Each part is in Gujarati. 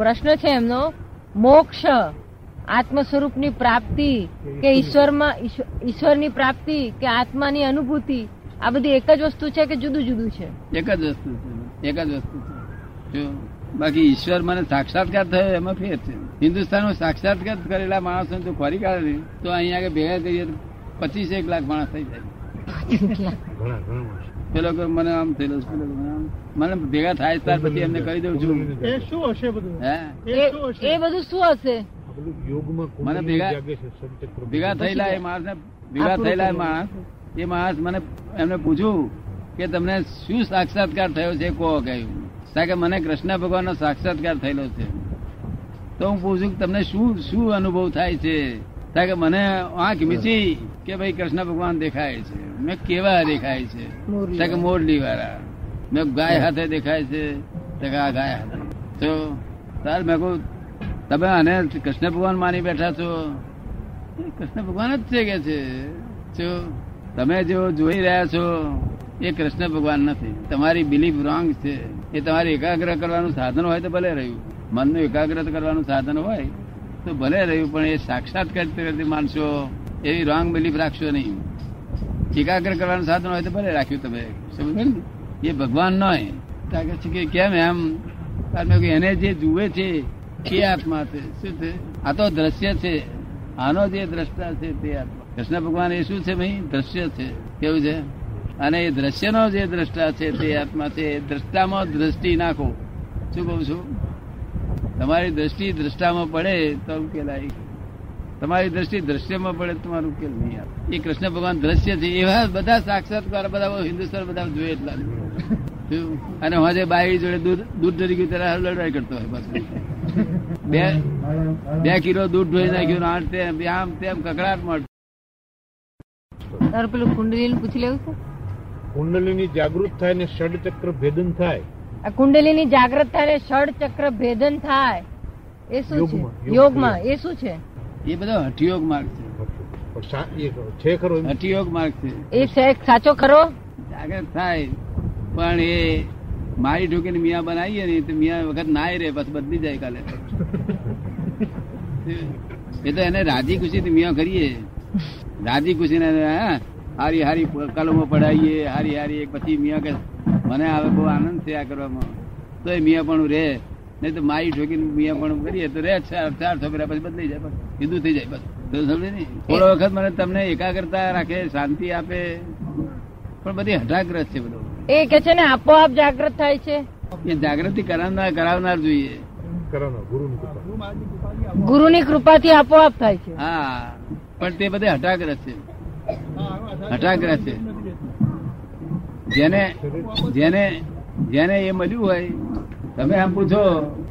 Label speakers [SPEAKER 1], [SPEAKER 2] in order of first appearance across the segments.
[SPEAKER 1] પ્રશ્ન છે એમનો મોક્ષ આત્મ સ્વરૂપની પ્રાપ્તિ કે ઈશ્વરમાં ઈશ્વરની પ્રાપ્તિ કે આત્માની અનુભૂતિ આ બધી એક જ વસ્તુ છે કે જુદું જુદું છે?
[SPEAKER 2] એક જ વસ્તુ છે એક જ વસ્તુ છે. જો બાકી ઈશ્વર મને સાક્ષાત્કાર થયો એમાં ફેર છે. હિન્દુસ્તાનમાં સાક્ષાત્કાર કરેલા માણસો જો ખોરી કાઢે નહીં તો અહીંયા આગળ ભેગા કરીએ તો પચીસ એક લાખ માણસ થઈ જાય. પેલો કે મને આમ થયેલો પેલો મને ભેગા થાય ત્યાર પછી એમને કહી દઉં છું.
[SPEAKER 3] એ શું હશે બધું?
[SPEAKER 2] હે?
[SPEAKER 3] એ
[SPEAKER 1] એ
[SPEAKER 3] શું હશે?
[SPEAKER 1] એ બધું શું હશે?
[SPEAKER 2] મને ભેગા ભેગા થયેલા એ માણસ ભેગા થયેલા એ માણસ એ માણસ મને એમને પૂછ્યું કે તમને શું સાક્ષાત્કાર થયો છે? કહો કહ્યું કારણ કે મને કૃષ્ણ ભગવાનનો સાક્ષાત્કાર થયેલો છે. તો હું પૂછું કે તમને શું શું અનુભવ થાય છે? કે મને આંખ મીચી કે ભાઈ કૃષ્ણ ભગવાન દેખાય છે. મેં કેવા દેખાય છે? કે મોરલી વાળા મેં ગાય હાથે દેખાય છે કે આ ગાય હાથે. તો તાર મેં કહું તમે આને કૃષ્ણ ભગવાન માની બેઠા છો? એ કૃષ્ણ ભગવાન જ છે કે છે. જો તમે જો જોઈ રહ્યા છો એ કૃષ્ણ ભગવાન નથી. તમારી બિલીફ રોંગ છે. એ તમારે એકાગ્ર કરવાનું સાધન હોય તો ભલે રહ્યું. મનનું એકાગ્ર કરવાનું સાધન હોય તો ભલે રહ્યું, પણ એ સાક્ષાત કરતી માનશો એવી રોંગ બિલીફ રાખશો નહીં. એકાગ્ર કરવાનું સાધન હોય તો ભલે રાખ્યું તમે. સમજ ને? એ ભગવાન નય તાકે છે કે કેમ એમ? કારણ કે એને જે જુએ છે, એ આત્મા છે. શું છે? આ તો દ્રશ્ય છે. આનો જે દ્રષ્ટા છે તે આત્મા. કૃષ્ણ ભગવાન એ શું છે ભાઈ? દ્રશ્ય છે. કેવું છે? અને એ દ્રશ્યનો જે દ્રષ્ટા છે તે આત્મા છે. દ્રષ્ટામાં દ્રષ્ટિ નાખો. શું કહું છું? તમારી દ્રષ્ટિ દ્રષ્ટામાં પડે તો ઉકેલાય તમારી દ્રષ્ટિ દ્રશ્યમાં પડે તમારું ઉકેલ નહીં આવે. એ કૃષ્ણ ભગવાન દ્રશ્ય છે એવા બધા સાક્ષાત્કાર બધા હિન્દુસ્તાન બધા જોઈએ એટલા અને હું બાઈ જોડે દૂધ દૂધ ગયું ત્યારે લડાઈ કરતો હોય બસ. બે બે કિલો દૂધ ઢોઈ નાખ્યું આઠ તેમ આમ તેમ કકડાટ મળતો.
[SPEAKER 1] તારે પેલું કુંડલી પૂછી લેવું છે?
[SPEAKER 3] કુંડલીની જાગૃત થાય ને ષડચક્ર ભેદન થાય.
[SPEAKER 1] આ કુંડલીની જાગ્રત થાય ને ષડ ચક્ર ભેદન થાય. એ શું છે?
[SPEAKER 3] યોગમાં,
[SPEAKER 1] એ શું છે?
[SPEAKER 2] એ બધો હઠયોગ માર્ગ છે.
[SPEAKER 3] પણ છે ખરો
[SPEAKER 2] હઠયોગ માર્ગ છે.
[SPEAKER 1] એ સાચો ખરો?
[SPEAKER 2] જાગૃત થાય. પણ એ મારી ઢોકીને મિયા બનાવીએ ને તો મિયા વખત નાય રે બસ બદલી જાય કાલે. એ તો એને રાજી ખુશી થી મિયા કરીએ. રાજી ખુશી ને હારી હારી કલમો પડાવીએ હારી હારી એક પછી મિયા કે મને હવે બહુ આનંદ છે આ કરવામાં. તો એ મિયા પણ રે નહીં તો માઈ ઠોકીને મિયા પણ કરીએ તો રે ચાર ચાર છોકરા પછી બદલાઈ જાય બસ. થઈ જાય બસ. તો સમજે ને? થોડો વખત મને તમને એકાગ્રતા રાખે શાંતિ આપે. પણ બધી હઠાગ્રસ્ત છે બધું.
[SPEAKER 1] એ કે છે ને આપોઆપ જાગૃત થાય છે.
[SPEAKER 2] એ જાગૃતિ કરાવનાર કરાવનાર જોઈએ.
[SPEAKER 3] ગુરુની
[SPEAKER 1] કૃપાથી આપોઆપ થાય છે.
[SPEAKER 2] હા. પણ તે બધે હઠાગ્રસ્ત છે. હઠાગ્રસ્ત છે. જેને જેને જેને એ મળ્યું હોય, તમે આમ પૂછો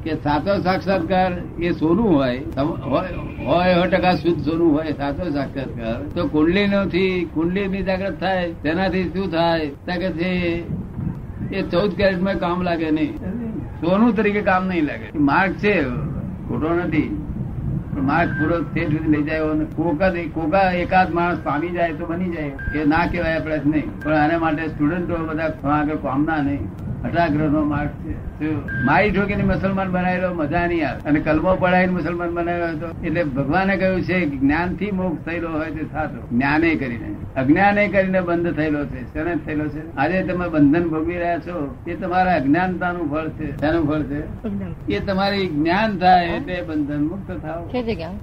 [SPEAKER 2] કે સાચો સાક્ષાત્કાર એ સોનું હોય હોય સો ટકા શુદ્ધ સોનું હોય, સાચો સાક્ષાત્કાર, તો કુંડલી નથી કુંડલી બી જાગૃત થાય, તેનાથી શું થાય? છે, એ ચૌદ કેરેટમાં કામ લાગે નહીં. સોનું તરીકે કામ નહીં લાગે. માર્ગ છે, ખોટો નથી. માર્ગ પૂરો ઠેઠ સુધી લઈ જાય કોકા નહીં, કોકા એકાદ માણસ પામી જાય તો બની જાય. એ ના કહેવાય આપણે નહીં પણ આના માટે સ્ટુડન્ટો બધા આગળ પામના નહીં. અટાગ્રહ નો માર્ગ છે? મારી ઠોકીને મુસલમાન બનાવેલો મજા નહીં આવે. અને કલમો પડાવીને મુસલમાન બનાવ્યો હતો એટલે ભગવાને કહ્યું છે જ્ઞાનથી મોક્ષ થયેલો હોય તે સાચો. જ્ઞાને કરીને. અજ્ઞાને કરીને બંધ થયેલો છે. શેને થયેલો છે. આજે તમે બંધન ભોગવી રહ્યા છો. એ તમારા અજ્ઞાનતાનું ફળ છે. તેનું ફળ છે? એ તમારી જ્ઞાન થાય એટલે બંધન મુક્ત થાવ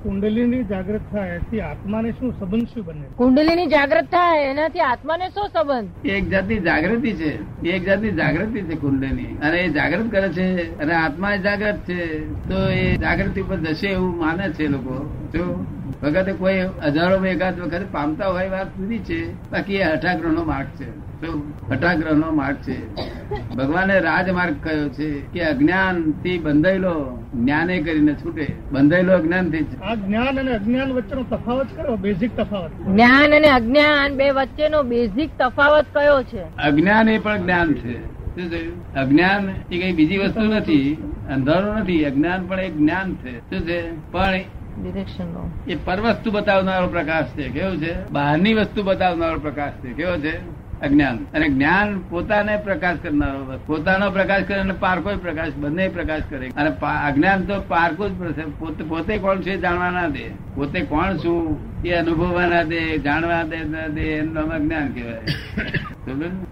[SPEAKER 3] કુંડલીની જાગૃત થાય એથી આત્માને શું સંબંધ શું બને?
[SPEAKER 1] કુંડલીની જાગૃત થાય એનાથી આત્માને શું સંબંધ?
[SPEAKER 2] એક જાતની જાગૃતિ છે. એક જાતની જાગૃતિ છે કુંડલી અને એ જાગૃત કરે છે અને આત્મા જાગૃત છે તો એ જાગૃતિ પર જશે એવું માને છે લોકો. જો વખતે કોઈ હજારો એકાદ વખત પામતા હોય વાત સુધી છે બાકી એ હઠાગ્રહ નો માર્ગ છે. તો હઠાગ્રહ નો માર્ગ છે. ભગવાને રાજમાર્ગ કયો છે કે અજ્ઞાનથી બંધાયેલો જ્ઞાને કરીને છૂટે. બંધાયેલો અજ્ઞાનથી
[SPEAKER 3] આ જ્ઞાન અને અજ્ઞાન વચ્ચેનો તફાવત કયો? બેઝિક તફાવત.
[SPEAKER 1] જ્ઞાન અને અજ્ઞાન બે વચ્ચેનો બેઝિક તફાવત કયો છે?
[SPEAKER 2] અજ્ઞાન એ પણ જ્ઞાન છે? અજ્ઞાન એ કઈ બીજી વસ્તુ નથી અંધારું નથી અજ્ઞાન પણ એક જ્ઞાન છે. શું છે? પણ એ પર વસ્તુ બતાવનારો પ્રકાશ છે. કેવું છે? બહારની વસ્તુ બતાવનારો પ્રકાશ છે. કેવો છે? અજ્ઞાન. અને જ્ઞાન પોતાને પ્રકાશ કરનારો પોતાનો પ્રકાશ કરે અને પારકો પ્રકાશ બંને પ્રકાશ કરે. અને અજ્ઞાન તો પારકો જ. પોતે કોણ છે જાણવા ના દે. પોતે કોણ છું એ અનુભવવા ના દે જાણવા દે ના દે એનું અજ્ઞાન કહેવાય?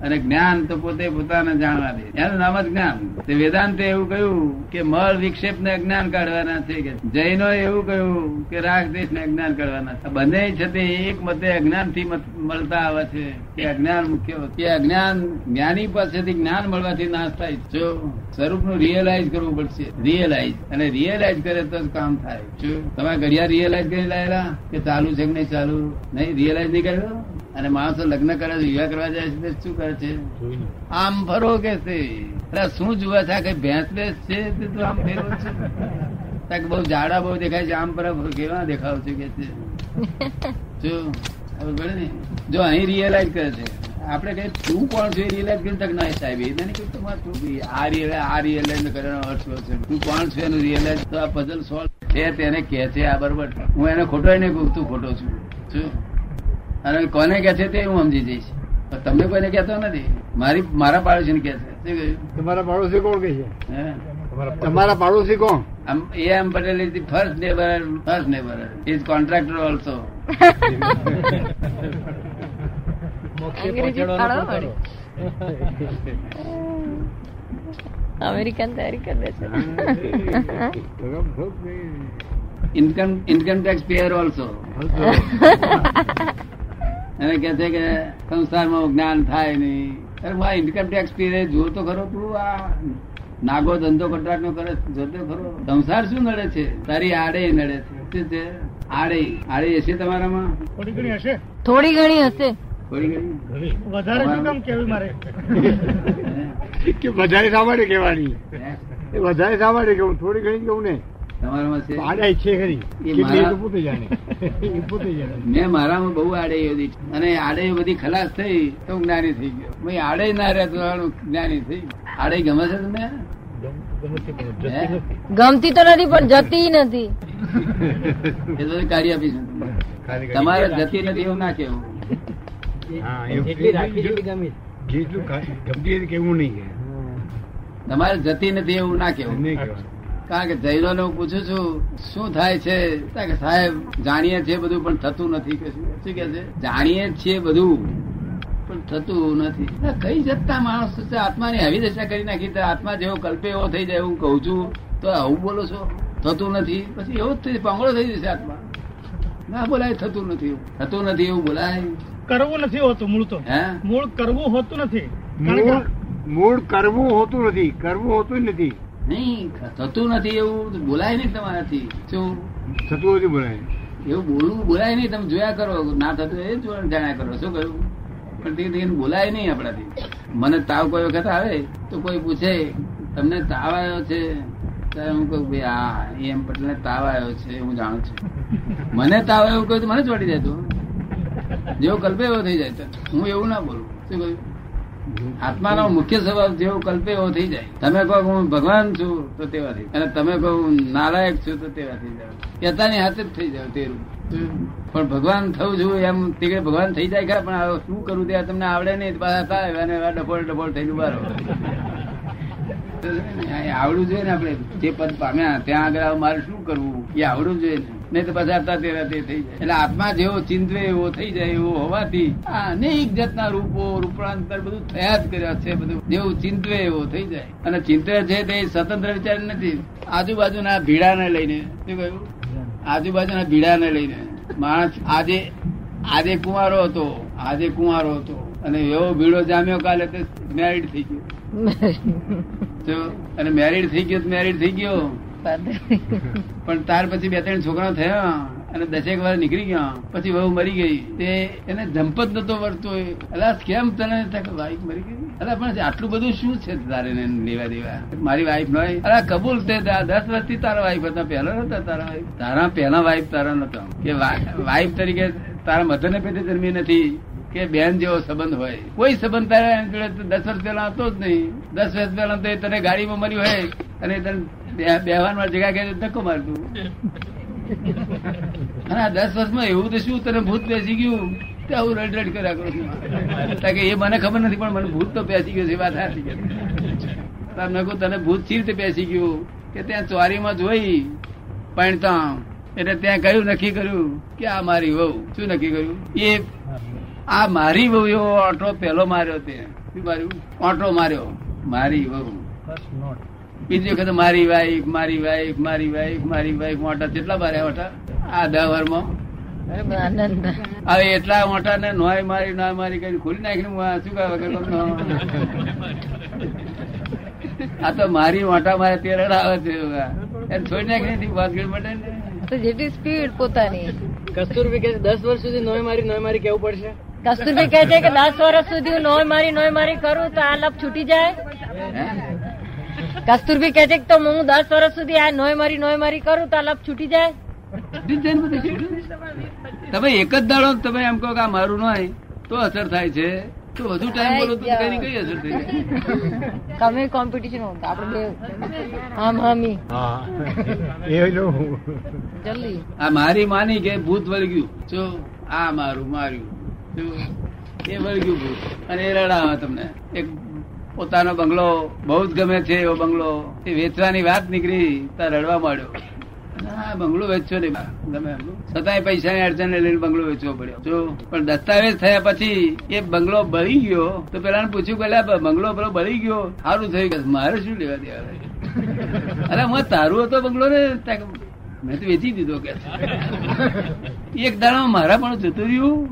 [SPEAKER 2] અને જ્ઞાન તો પોતે પોતાને જાણવા દે. એનું નામ જ જ્ઞાન. વેદાંતે એવું કહ્યું કે મળ વિક્ષેપ ને અજ્ઞાન કાઢવાના છે કે જૈનો એવું કહ્યું કે રાગ દેશ ને અજ્ઞાન કાઢવાના છે. બંને છે તે એક મતે અજ્ઞાનથી મળતા આવે છે કે અજ્ઞાન મુખ્ય કે અજ્ઞાન જ્ઞાની પાસેથી જ્ઞાન મળવાથી નાશ થાય જો સ્વરૂપનું રિયલાઇઝ કરવું પડશે. રિયલાઇઝ અને રિયલાઇઝ કરે તો જ કામ થાય. તમે ઘડિયાળ રિયલાઇઝ કરી લાયેલા કે ચાલુ છે કે નહીં ચાલુ? નહીં રિયલાઇઝ નહીં કર્યો? અને માણસો લગ્ન કરે છે વિવાહ કરવા જાય છે શું કરે છે? આમ ફરો કે છે? શું જુએ છે? કઈ ભેંસ બેસ છે? તું આમ ફેરવો છે. બહુ જાડા બહુ દેખાય છે આમ પર કેવા દેખાવ છે કે છે? જો ને. જો અહીં રિયલાઇઝ કરે છે. આપણે કઈ તું કોણ છે રિયલાઇઝ કરી તક ના સાહેબ? એ નહીં કે તમારે તું આ રિયલાઇઝ આ રિયલાઇઝ કરવાનો અર્થ છે? તું કોણ છે એનું રિયલાઇઝ તો આ પઝલ સોલ્વ છે તેને કે છે આ બરોબર. હું એને ખોટો નહીં કહું તું ખોટો છું. શું અને કોને કે છે તે હું સમજી જઈશ. પણ તમને કોઈને કહેતો નથી. મારી મારા પાડોશી કે છે.
[SPEAKER 4] તમારા પાડોશી કોણ કે છે?
[SPEAKER 2] હે?
[SPEAKER 3] તમારા
[SPEAKER 4] પાડોશી કોણ?
[SPEAKER 2] આમ A M Patel is the first neighbour first neighbour is contractor also
[SPEAKER 1] American તૈયારી કરે છે.
[SPEAKER 2] Income income tax payer also એને કે છે કે સંસારમાં જ્ઞાન થાય નહીં. અરે મારા ઇન્કમ ટેક્સ પીરે જો તો ખરો તું આ નાગો ધંધો કોન્ટ્રાક્ટ નો કરે જોતો ખરો. સંસાર શું નડે છે? તારી આડે નડે છે. શું છે? આડે. આડે હશે તમારામાં?
[SPEAKER 5] થોડી ઘણી હશે.
[SPEAKER 1] થોડી ઘણી હશે.
[SPEAKER 2] થોડી ઘણી?
[SPEAKER 5] વધારે શું કામ કેવી મારે?
[SPEAKER 4] કે વધારે
[SPEAKER 2] હે?
[SPEAKER 4] એ વધારે શા કે હું થોડી ઘણી કહું ને?
[SPEAKER 2] તમારામાં છે?
[SPEAKER 4] આડાઈ છે ખરી.
[SPEAKER 2] એ
[SPEAKER 4] કેટલી
[SPEAKER 2] મારા-
[SPEAKER 4] એ તો પોતે જાણે. પોતે જાણે.
[SPEAKER 2] મેં મારામાં બહુ આડે હતી. અને આડે બધી ખલાસ થઈ તો જ્ઞાની થઈ ગયો. મેં આડે ના રહેતો જ્ઞાની થઈ ગયો. આડે ગમે છે તમને?
[SPEAKER 1] ગમતી તો નથી પણ જતી નથી.
[SPEAKER 2] એ તો કાઢી આપીશું. તમારે જતી નથી એવું ના કેવું
[SPEAKER 4] જેટલું ગમતી કેવું નહીં
[SPEAKER 2] તમારે જતી નથી એવું ના કેવું
[SPEAKER 4] નહીં
[SPEAKER 2] કારણ કે જૈનો હું પૂછું છું શું થાય છે? કે સાહેબ જાણીએ છીએ બધું પણ થતું નથી. કે શું કે છે? જાણીએ છીએ બધું પણ થતું નથી. કઈ જતા માણસ છે? આત્માની આવી દશા કરી નાખી તો આત્મા જેવો કલ્પે એવો થઈ જાય એવું કહું છું. તો આવું બોલો છો? થતું નથી. પછી એવો જ થઈ પાંગળો થઈ જશે આત્મા. ના બોલાય થતું નથી થતું નથી એવું બોલાય?
[SPEAKER 5] કરવું નથી હોતું મૂળ તો.
[SPEAKER 2] હે?
[SPEAKER 5] મૂળ કરવું હોતું નથી.
[SPEAKER 4] મૂળ મૂળ કરવું હોતું નથી. કરવું હોતું જ નથી.
[SPEAKER 2] નહીં થતું નથી એવું. બોલાય નહીં તમારાથી. શું?
[SPEAKER 4] થતું નથી બોલાય.
[SPEAKER 2] એવું બોલવું બોલાય નહીં. તમે જોયા કરો. ના થતું એ જ જાણ્યા કરો. શું કહ્યું? પણ તે તેને બોલાય નહીં આપણાથી. મને તાવ કોઈ વખત આવે તો કોઈ પૂછે તમને તાવ આવ્યો છે? ત્યારે હું કહું ભાઈ હા એમ પટેલ તાવ આવ્યો છે હું જાણું છું. મને તાવ આવ્યો? કહ્યું તો મને ચોટી જાય તું. જેવો કલ્પે એવો થઈ જાય. તો હું એવું ના બોલું. શું કહ્યું? આત્માનો મુખ્ય સ્વભાવ જેવો કલ્પે એવો થઈ જાય. તમે કહો હું ભગવાન છું, તો તેવાથી. અને તમે કહો હું નાલાયક છું, તો તેવાથી જાવ કેતાની હાથે જ થઈ જાવ તેરું. પણ ભગવાન થવું છું એમ, તે ભગવાન થઈ જાય ખરા? પણ શું કરું ત્યાં તમને આવડે નહીં પાછા થાય અને ડફોળ ડફોળ થઈને બારો આવડવું જોઈએ ને આપણે, જે પદ પામ્યા, ત્યાં આગળ મારે શું કરવું? એ આવડવું જોઈએ ને. નહીં તો પછી હતા તેરા તે થઈ જાય. એટલે આત્મા જેવો ચિંતવે એવો થઈ જાય એવો હોવાથી આ અનેક જાતના રૂપો રૂપાંતર બધું થયા જ કર્યા છે બધું. જેવું ચિંતવે એવો થઈ જાય. અને ચિંતવે છે તે સ્વતંત્ર વિચાર નથી. આજુબાજુના ભીડાને લઈને. શું કહ્યું? આજુબાજુના ભીડાને લઈને. માણસ આજે આજે કુંવારો હતો. આજે કુંવારો હતો. અને એવો ભીડો જામ્યો કાલે તે મેરિડ થઈ ગયો. અને મેરિડ થઈ ગયો મેરિડ થઈ ગયો. પણ ત્યાર પછી બે ત્રણ છોકરા થયા અને દસેક વાર નીકળી ગયા. પછી વહુ મરી ગઈ. તે એને જંપત નતો વળતો અલા, કેમ તને વાઈફ મરી ગઈ? અલા, પણ આટલું બધું શું છે તારે લેવા દેવા? મારી વાઈફ નો અલા, કબૂલ તે. દસ વર્ષથી તારા વાઈફ હતા. પહેલા નતા તારા વાઈફ તારા પહેલા વાઈફ તારા નતા. કે વાઈફ તરીકે તારા મધર ને પેટે જન્મી નથી. કે બેન જેવો સંબંધ હોય. કોઈ સંબંધ તારા જોડે દસ વર્ષ પહેલા હતો જ નહીં. દસ વર્ષ પહેલા તો તને ગાડીમાં મર્યું હોય અને તને બેહવાનમાં જગા કે ધક્કો મારતું. અને દસ વર્ષમાં એવું તો શું તને ભૂત બેસી ગયું? તે આવું રડ રડ કર્યા કરું કારણ કે એ મને ખબર નથી, પણ મને ભૂત તો બેસી ગયું છે વાત સાચી તમને કહું તને ભૂત સી રીતે બેસી ગયું? કે ત્યાં ચોરીમાં જોઈ પણતા એટલે ત્યાં કયું નક્કી કર્યું કે આ મારી વહુ. શું નક્કી કર્યું? એ આ મારી વહુ એવો ઓટો પહેલો માર્યો તે. શું માર્યું? ઓટો માર્યો. મારી વહુ. બીજી વખત મારી વાઈફ મારી વાઈફ મારી વાઈફ મારી વાઈફ મોટા કેટલા બારે મોટા? આ દહ વારમાં. હવે એટલા મોટા ને નોય મારી ના મારી કરી ખોલી નાખી હું શું કહે વગર આ તો મારી મોટા મારે તે રડાવે છે એને છોડી નાખી નથી વાસગીર માટે
[SPEAKER 1] જેટલી સ્પીડ પોતાની.
[SPEAKER 6] કસ્તુરબી કે દસ વર્ષ સુધી નોય મારી નોય મારી કેવું પડશે?
[SPEAKER 1] કસ્તુરબી કહે છે કે દસ વર્ષ સુધી હું નોય મારી નોય મારી કરું તો આ લપ છૂટી જાય?
[SPEAKER 2] હે?
[SPEAKER 1] કસ્તુરબી કહે છે કે તો હું દસ વર્ષ સુધી આ નોય મારી નોય મારી કરું તો લપ છૂટી જાય.
[SPEAKER 2] તમે એક જ દાડો તમે એમ કહો કે આ મારું નોય તો અસર થાય છે. તો વધુ ટાઈમ બોલો તો કઈ કઈ અસર થઈ જાય?
[SPEAKER 1] કમે કોમ્પિટિશન હોતા આપણે આમ હામી
[SPEAKER 4] હા. એ જો
[SPEAKER 1] જલ્દી.
[SPEAKER 2] આ મારી માની કે ભૂત વળગ્યું. જો આ મારું માર્યું. જો એ વળગ્યું ભૂત. અને એ રડાવે તમને. એક પોતાનો બંગલો બહુ જ ગમે છે એવો બંગલો. એ વેચવાની વાત નીકળી, ત્યાં રડવા માંડ્યો. બંગલો વેચવો નહીં. ગમે. છતાંય પૈસાની અડચણ લઈને બંગલો વેચવો પડ્યો. જો, પણ દસ્તાવેજ થયા પછી એ બંગલો બળી ગયો, તો પેલા પૂછ્યું કે બંગલો પેલો બળી ગયો. સારું થયું. કે, મારે શું લેવા દેવા અરે, હું તારું હતો બંગલો ને? મેં તો વેચી દીધો. કે એક દાડા મારા પણ જતું રહ્યું.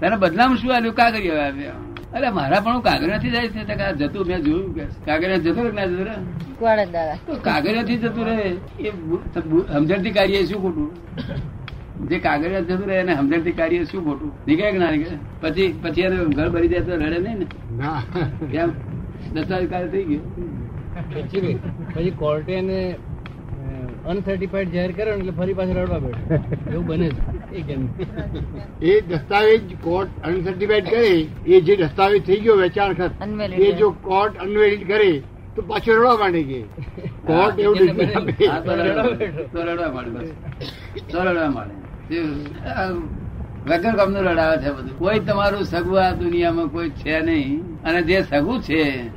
[SPEAKER 2] તને બદલામાં શું આવ્યું કાગરિયો આવ્યો? અરે મારા પણ કાગરિયા થી જાય છે જતું મેં જોયું કે કાગરિયા જતું ના જતો રહે તો કાગરિયા થી જતું રહે એ સમજણથી કાર્ય શું ખોટું? જે કાગરિયા જતું રહે એને સમજણથી કાર્ય શું ખોટું? નીકળે કે ના નીકળે? પછી પછી એને ઘર ભરી જાય તો રડે નહીં ને?
[SPEAKER 4] ના.
[SPEAKER 2] કેમ દસ્તાવેજ કાર્ય થઈ ગયું.
[SPEAKER 6] પછી પછી કોર્ટે એને અનસર્ટિફાઈડ જાહેર કર્યો એટલે ફરી પાછળ રડવા બેઠો. એવું બને છે. એ કેમ?
[SPEAKER 4] એ દસ્તાવેજ કોર્ટ અનસર્ટિફાઈડ કરે એ જે દસ્તાવેજ થઈ ગયો વેચાણ ખર્ચ એ જો કોર્ટ અનવેલિડ કરે તો પાછો રડવા માંડે કે? કોર્ટ એવું
[SPEAKER 2] રડવા માંડે રડવા માંડે. વગર કામનું રડાવે છે બધું. કોઈ તમારું સગું આ દુનિયામાં કોઈ છે નહીં. અને જે સગું છે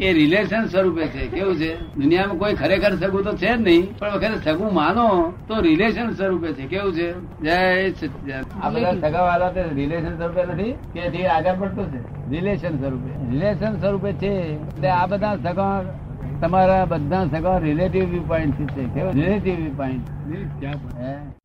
[SPEAKER 2] એ રિલેશન સ્વરૂપે છે. કેવું છે? દુનિયામાં કોઈ ખરેખર સગું તો છે જ નહીં પણ વખતે સગું માનો તો રિલેશન સ્વરૂપે છે. કેવું છે? જય. આ બધા સગા વાળા તે રિલેશન સ્વરૂપે નથી કે જે આગળ પડતું છે. રિલેશન સ્વરૂપે. રિલેશન સ્વરૂપે છે. એટલે આ બધા સગા તમારા બધા સગા રિલેટિવ વ્યૂ પોઈન્ટ છે. કેવું? Relative view point